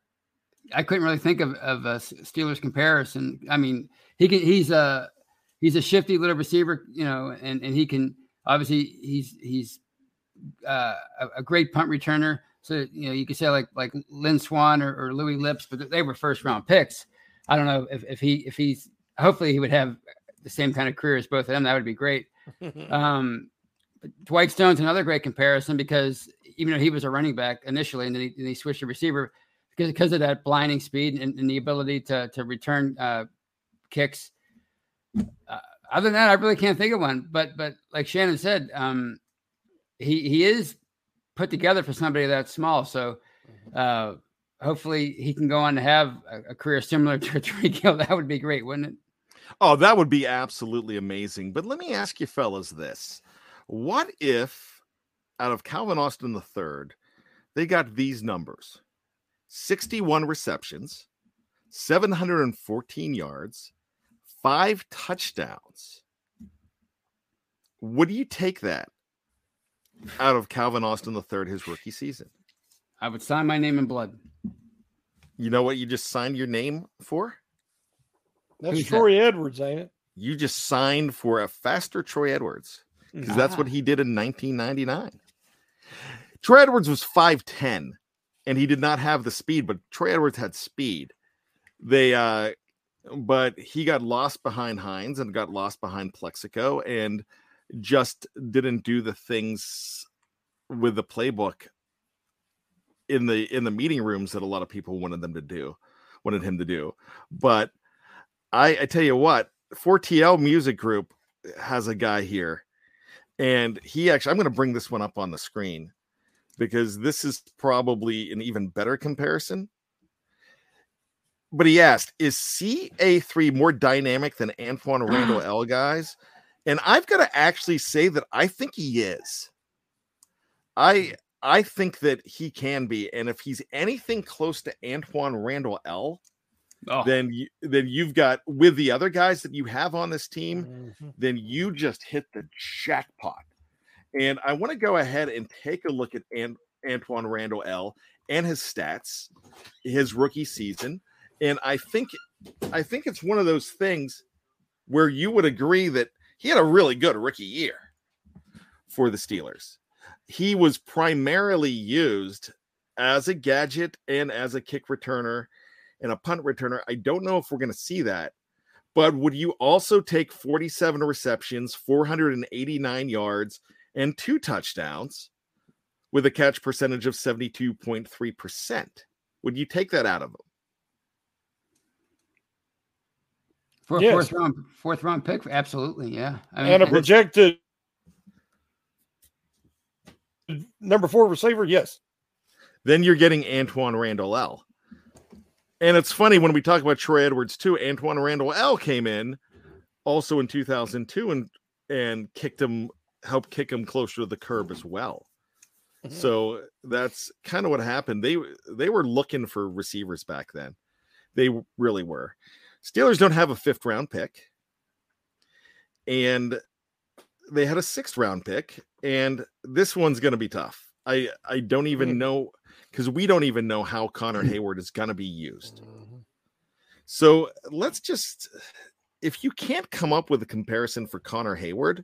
I couldn't really think of of a Steelers comparison. I mean, he can he's a he's a shifty little receiver, you know, and and he can obviously he's he's uh, a, a great punt returner. So you know you could say like like Lynn Swann or, or Louis Lipps, but they were first round picks. I don't know if, if he if he's hopefully he would have the same kind of career as both of them. That would be great. *laughs* um, Dwight Stone's another great comparison because even though he was a running back initially and then he, and he switched to receiver because, because of that blinding speed and, and the ability to to return uh, kicks. Uh, other than that, I really can't think of one. But but like Shannon said, um, he he is put together for somebody that small. So uh, hopefully he can go on to have a, a career similar to *laughs* Tyreek Hill. That would be great, wouldn't it? Oh, that would be absolutely amazing. But let me ask you, fellas, this: What if, out of Calvin Austin the third, they got these numbers: sixty-one receptions, seven hundred and fourteen yards, five touchdowns. Would you take that out of Calvin Austin the third, his rookie season? I would sign my name in blood. You know what you just signed your name for? that's Who's Troy Edwards, ain't it? You just signed for a faster Troy Edwards because that's what he did in 1999. Troy Edwards was 5'10 and he did not have the speed, but Troy Edwards had speed. They, uh, but he got lost behind Hines and got lost behind Plaxico and just didn't do the things with the playbook in the in the meeting rooms that a lot of people wanted them to do wanted him to do. But i i tell you what 4tl music group has a guy here and he actually i'm going to bring this one up on the screen because this is probably an even better comparison. But he asked is ca3 more dynamic than Antwaan *sighs* Randle El guys and i've got to actually say that i think he is i I think that he can be, and if he's anything close to Antwaan Randle El, Oh. then you, then you've got with the other guys that you have on this team, Mm-hmm. then you just hit the jackpot. And I want to go ahead and take a look at An- Antwaan Randle El and his stats, his rookie season, and I think I think it's one of those things where you would agree that he had a really good rookie year for the Steelers he was primarily used as a gadget and as a kick returner and a punt returner. I don't know if we're going to see that, but would you also take 47 receptions, 489 yards, and two touchdowns with a catch percentage of 72.3%? Would you take that out of him? For a Yes. fourth round fourth round pick, absolutely, yeah. I mean, and a projected number four receiver, yes. then you're getting Antwaan Randle El. And it's funny when we talk about Troy Edwards too. Antwaan Randle El came in also in 2002 and and kicked him, helped kick him closer to the curb as well. Mm-hmm. So that's kind of what happened. They they were looking for receivers back then. They really were. Steelers don't have a fifth round pick, and they had a sixth round pick, and this one's going to be tough. I I don't even know because we don't even know how Connor *clears throat* Heyward is going to be used. Mm-hmm. So let's just if you can't come up with a comparison for Connor Heyward,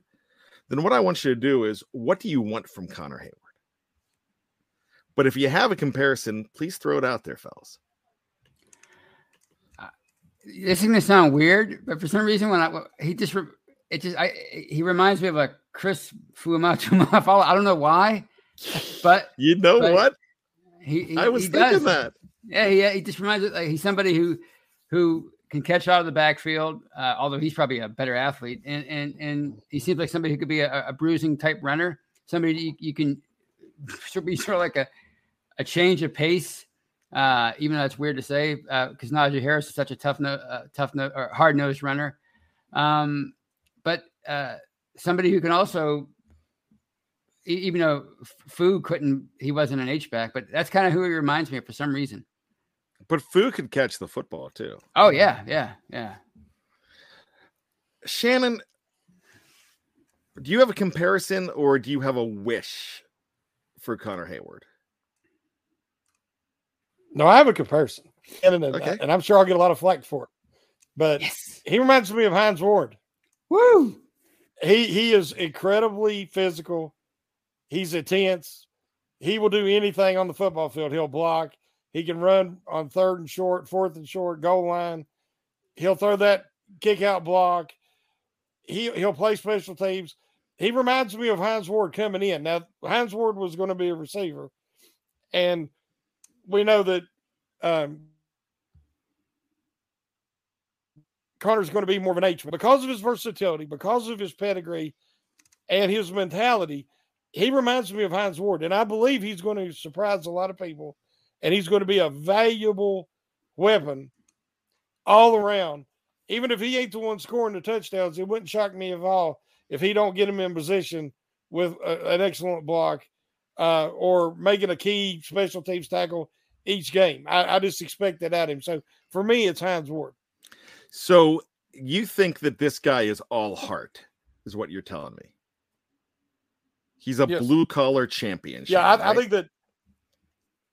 then what I want you to do is what do you want from Connor Heyward? But if you have a comparison, please throw it out there, fellas. This is gonna sound weird, but for some reason, when I he just it just I he reminds me of a Chris Fuamatu *laughs* I don't know why, but you know but what? He, he I was he thinking does. that. Yeah, yeah. He just reminds me like he's somebody who who can catch out of the backfield. Uh, although he's probably a better athlete, and and and he seems like somebody who could be a, a bruising type runner. Somebody you, you can *laughs* be sort of like a a change of pace. Uh, even though it's weird to say, because uh, Najee Harris is such a tough, no, uh, tough, no, or hard nosed runner. Um, but uh, somebody who can also, even though Fu couldn't, he wasn't an H back, but that's kind of who he reminds me of for some reason. But Fu could catch the football too. Oh yeah, yeah, yeah. Shannon, do you have a comparison or do you have a wish for Connor Heyward? No, I have a comparison, and, Okay. and I'm sure I'll get a lot of flack for it. But he reminds me of Hines Ward. Woo! He he is incredibly physical. He's intense. He will do anything on the football field. He'll block. He can run on third and short, fourth and short, goal line. He'll throw that kick out block. He he'll play special teams. He reminds me of Hines Ward coming in. Now Hines Ward was going to be a receiver, and we know that um, Connor's going to be more of an H because of his versatility, because of his pedigree, and his mentality. He reminds me of Hines Ward, and I believe he's going to surprise a lot of people, and he's going to be a valuable weapon all around. Even if he ain't the one scoring the touchdowns, it wouldn't shock me at all if he don't get him in position with a, an excellent block uh, or making a key special teams tackle each game. I, I just expect that out of him. So for me, it's Hines Ward. So you think that this guy is all heart, is what you're telling me? He's a Yes. blue collar champion. Yeah, I, I think that.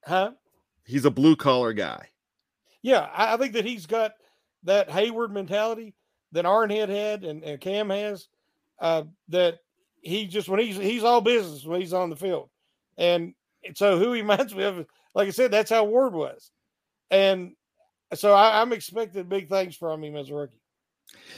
Huh? he's a blue collar guy. Yeah, I, I think that he's got that Heyward mentality that Ironhead had and, and Cam has. Uh, that he just when he's he's all business when he's on the field, and so who he *laughs* reminds me of, like I said, that's how Ward was, and so I, I'm expecting big things from him as a rookie.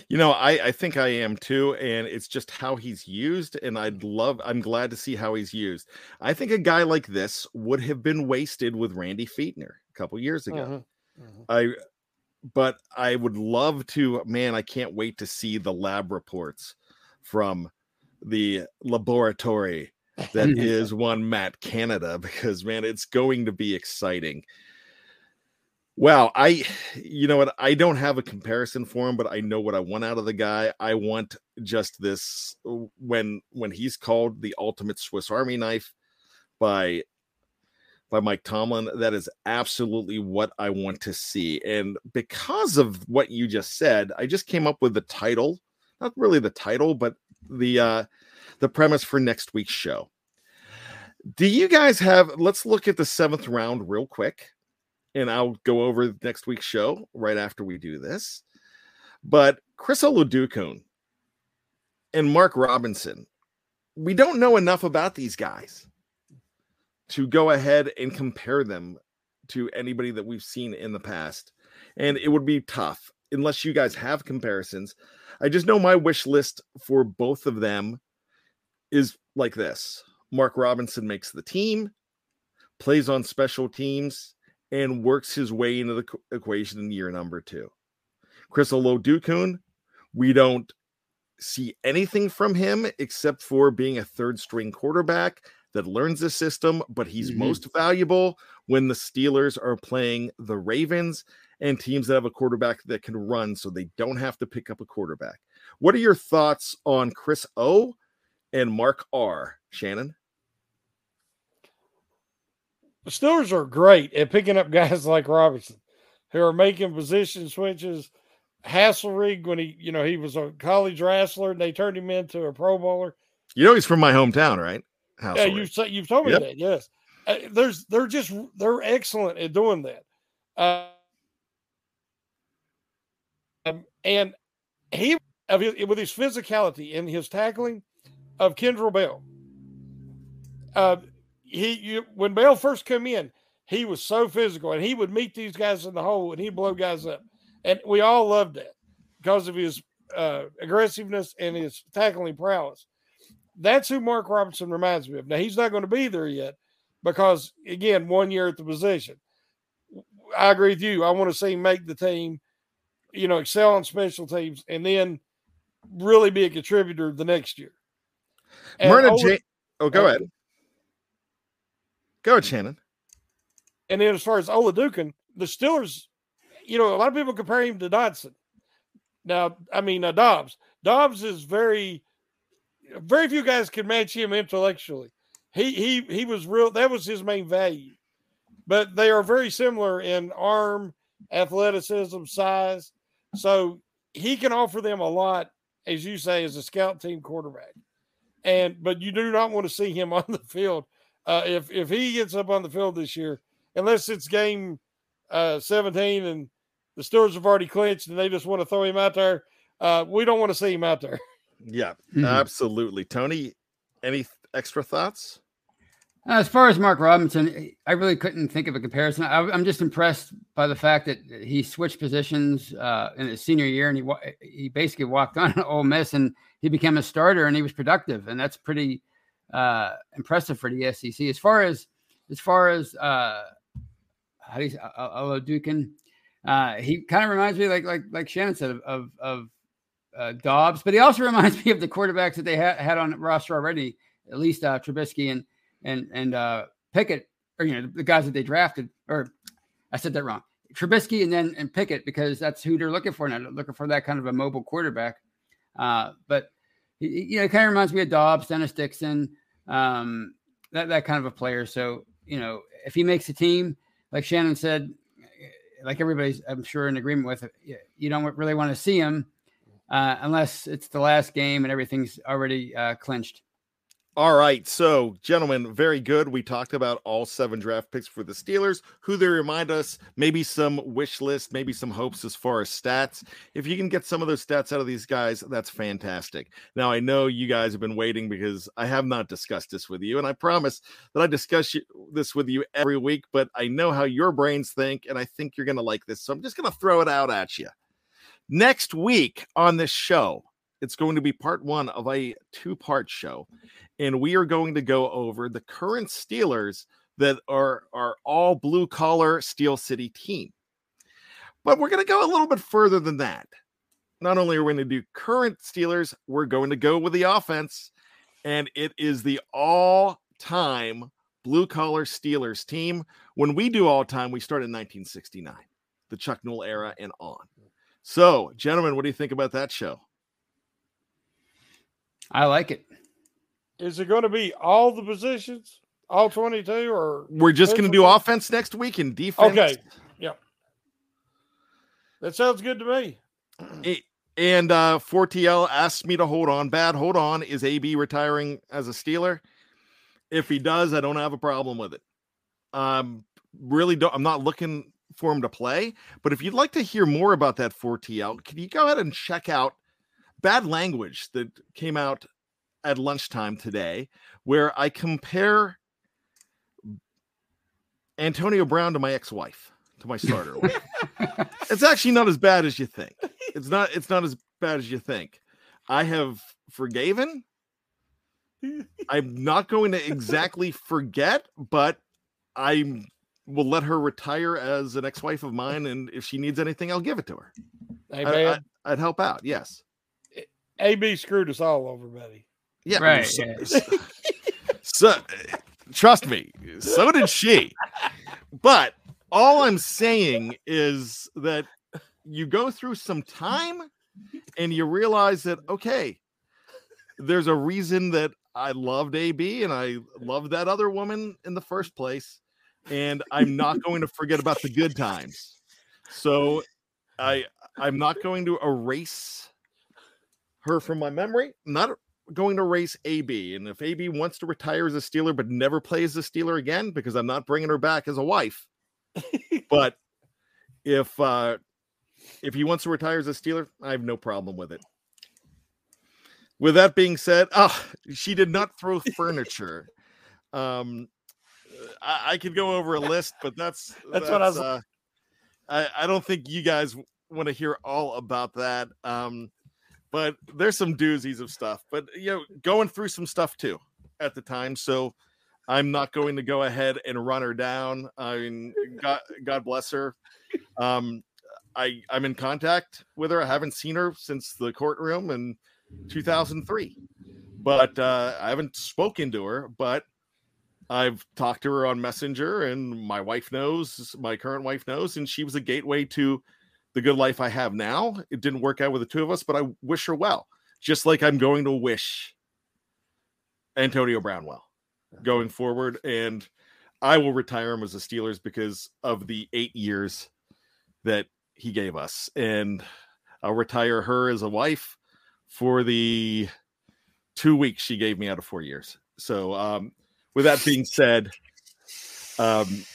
You know, I, I think I am too, and it's just how he's used, and I'd love I'm glad to see how he's used. I think a guy like this would have been wasted with Randy Fichtner a couple years ago. Mm-hmm. Mm-hmm. I but I would love to, man, I can't wait to see the lab reports from the laboratory that *laughs* is one Matt Canada because man, it's going to be exciting. Wow, I you know what? I don't have a comparison for him, but I know what I want out of the guy. I want just this when when he's called the ultimate Swiss Army knife by by Mike Tomlin. That is absolutely what I want to see. And because of what you just said, I just came up with the title, not really the title, but the uh the premise for next week's show. Do you guys have let's look at the seventh round real quick, and I'll go over next week's show right after we do this. But Chris Oladokun and Mark Robinson, we don't know enough about these guys to go ahead and compare them to anybody that we've seen in the past. And it would be tough unless you guys have comparisons. I just know my wish list for both of them is like this Mark Robinson makes the team, plays on special teams, and works his way into the equation in year number two. Chris Oladokun, we don't see anything from him except for being a third string quarterback that learns the system, but he's Mhm. most valuable when the Steelers are playing the Ravens and teams that have a quarterback that can run so they don't have to pick up a quarterback. What are your thoughts on Chris O and Mark R? Shannon? The Steelers are great at picking up guys *laughs* like Robinson who are making position switches. Haselrig, when he, you know, he was a college wrestler and they turned him into a Pro Bowler. You know he's from my hometown, right? Yeah, Haselrig. you say you've told me Yep. that. Yes, uh, there's they're just they're excellent at doing that. Uh, um, and he with his physicality and his tackling of Kendrell Bell. Uh, he you, when Bell first came in, he was so physical, and he would meet these guys in the hole, and he'd blow guys up, and we all loved that because of his uh, aggressiveness and his tackling prowess. That's who Mark Robinson reminds me of. Now he's not going to be there yet because again, one year at the position. I agree with you. I want to see him make the team, you know, excel on special teams, and then really be a contributor the next year. And Myrna J- oh, go uh, ahead. Go ahead, Shannon. And then as far as Oladokun, the Steelers, you know, a lot of people compare him to Dodson. Now, I mean, uh, Dobbs. Dobbs is very, very few guys can match him intellectually. He he he was real. That was his main value. But they are very similar in arm, athleticism, size. So he can offer them a lot, as you say, as a scout team quarterback. And but you do not want to see him *laughs* on the field. Uh, if if he gets up on the field this year, unless it's game uh, 17 and the Steelers have already clinched and they just want to throw him out there, uh, we don't want to see him out there. Yeah, Mhm. absolutely. Tony, any th- extra thoughts? Uh, As far as Mark Robinson, I really couldn't think of a comparison. I, I'm just impressed by the fact that he switched positions uh, in his senior year, and he he basically walked *laughs* on Ole Miss, and he became a starter, and he was productive, and that's pretty uh, impressive for the SEC. As far as as far as uh, how do you say, Oladokun, uh, he kind of reminds me like like like Shannon said of of, of uh, Dobbs, but he also *laughs* reminds me of the quarterbacks that they ha- had on roster already, at least uh, Trubisky and and and uh, Pickett, or you know the guys that they drafted. Or I said that wrong. Trubisky and then and Pickett because that's who they're looking for now. They're looking for that kind of a mobile quarterback. Uh, but you know, it kind of reminds me of Dobbs, Dennis Dixon, um, that that kind of a player. So you know, if he makes a team, like Shannon said, like everybody's, I'm sure in agreement with, you don't really want to see him uh, unless it's the last game and everything's already uh, clinched. All right, so gentlemen, very good. We talked about all seven draft picks for the Steelers, who they remind us, maybe some wish list, maybe some hopes as far as stats. If you can get some of those stats out of these guys, that's fantastic. Now, I know you guys have been waiting because I have not discussed this with you, and I promise that I discuss this with you every week, but I know how your brains think, and I think you're going to like this. So I'm just going to throw it out at you. Next week on this show, it's going to be part one of a two part show and we are going to go over the current Steelers that are are all blue collar Steel City team. But we're going to go a little bit further than that. Not only are we going to do current Steelers, we're going to go with the offense, and it is the all time blue collar Steelers team. When we do all time, we start in 1969, the Chuck Noll era and on. So, gentlemen, what do you think about that show? I like it. Is it going to be all the positions, all 22, or We're just going to do offense next week and defense. Okay. Yeah. That sounds good to me. A- And uh 4TL asked me to hold on. Bad, hold on. Is AB retiring as a Steeler? If he does, I don't have a problem with it. Um, really don't. I'm not looking for him to play. But if you'd like to hear more about that 4TL, can you go ahead and check out Bad Language that came out at lunchtime today, where I compare Antonio Brown to my ex-wife, to my starter. *laughs* it's actually not as bad as you think. It's not. It's not as bad as you think. I have forgiven. I'm not going to exactly forget, but I will let her retire as an ex-wife of mine, and if she needs anything, I'll give it to her. Hey, I, would help out. Yes. AB screwed us all over, buddy. Yeah. Right, So, yeah. so- *laughs* so, trust me, so did she. But all I'm saying is that you go through some time and you realize that, okay, there's a reason that I loved AB and I loved that other woman in the first place. And I'm not *laughs* going to forget about the good times. So I I'm not going to erase her from my memory. Not going to race AB. And if AB wants to retire as a Steeler but never play as a Steeler again, because I'm not bringing her back as a wife. but if uh if he wants to retire as a Steeler, I have no problem with it. With that being said, oh, she did not throw furniture. um, I, I could go over a list, but that's *laughs* That's what I was- Uh, I, I don't think you guys want to hear all about that. Um, but there's some doozies of stuff. But you know, going through some stuff too at the time. So I'm not going to go ahead and run her down. I mean, God, God bless her. Um, I I'm in contact with her. I haven't seen her since the courtroom in 2003, but uh, I haven't spoken to her. But I've talked to her on Messenger, and my wife knows, my current wife knows, and she was a gateway to the good life I have now. It didn't work out with the two of us, but I wish her well, just like I'm going to wish Antonio Brown well going forward. And I will retire him as a Steelers because of the eight years that he gave us. And I'll retire her as a wife for the two weeks she gave me out of four years. So, um, with that being said, um,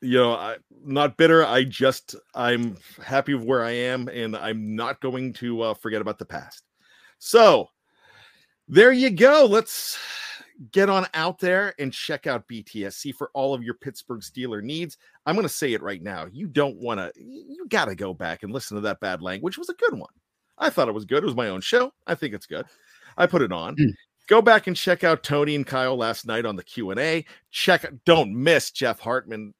you know, I'm not bitter. I just I'm happy with where I am, and I'm not going to uh, forget about the past. So there you go. Let's get on out there and check out BTSC for all of your Pittsburgh Steeler needs. I'm going to say it right now. You don't want to. You got to go back and listen to that bad language. It was a good one. I thought it was good. It was my own show. I think it's good. I put it on. Go back and check out Tony and Kyle last night on the Q and A. Check. Don't miss Jeff Hartman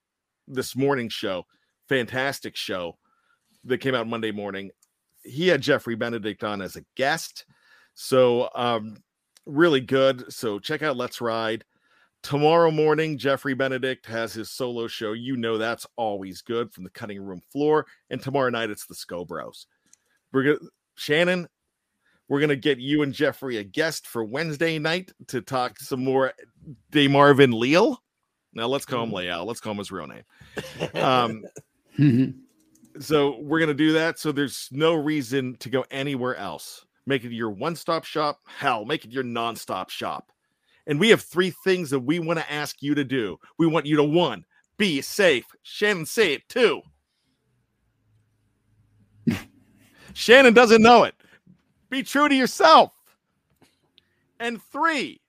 this morning show. Fantastic show that came out Monday morning. He had Jeffrey Benedict on as a guest. So um really good. So check out Let's Ride. Tomorrow morning, Jeffrey Benedict has his solo show. You know that's always good from the cutting room floor. And tomorrow night it's the Sco Bros. We're gonna Shannon, we're gonna get you and Jeffrey a guest for Wednesday night to talk some more De Marvin Leal. Now let's call him Leal. Let's call him his real name. *laughs* Um, so we're gonna do that. So there's no reason to go anywhere else. Make it your one-stop shop. Hell, make it your non-stop shop. And we have three things that we want to ask you to do. We want you to one, be safe. Shannon, say it. Two. *laughs* Shannon doesn't know it. Be true to yourself. And three,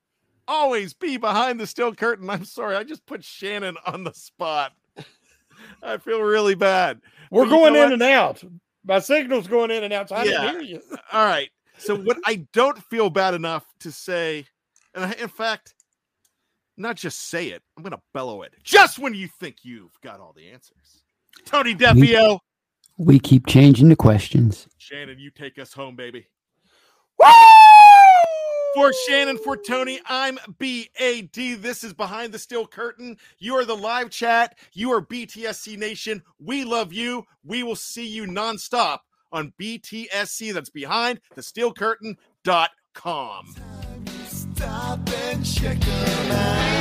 always be behind the steel curtain. I'm sorry, I just put Shannon on the spot. I feel really bad. We're But you going know in what? and out. My signal's going in and out. So I Yeah. didn't hear you. *laughs* All right. So what I don't feel bad enough to say, and I, in fact, not just say it, I'm gonna bellow it. Just when you think you've got all the answers. Tony Defeo, We keep changing the questions. Shannon, you take us home, baby. For Shannon, for Tony, I'm BAD. This is Behind the Steel Curtain. You are the live chat. You are BTSC Nation. We love you. We will see you nonstop on BTSC. That's behind the steel curtain.com. Stop and check them out.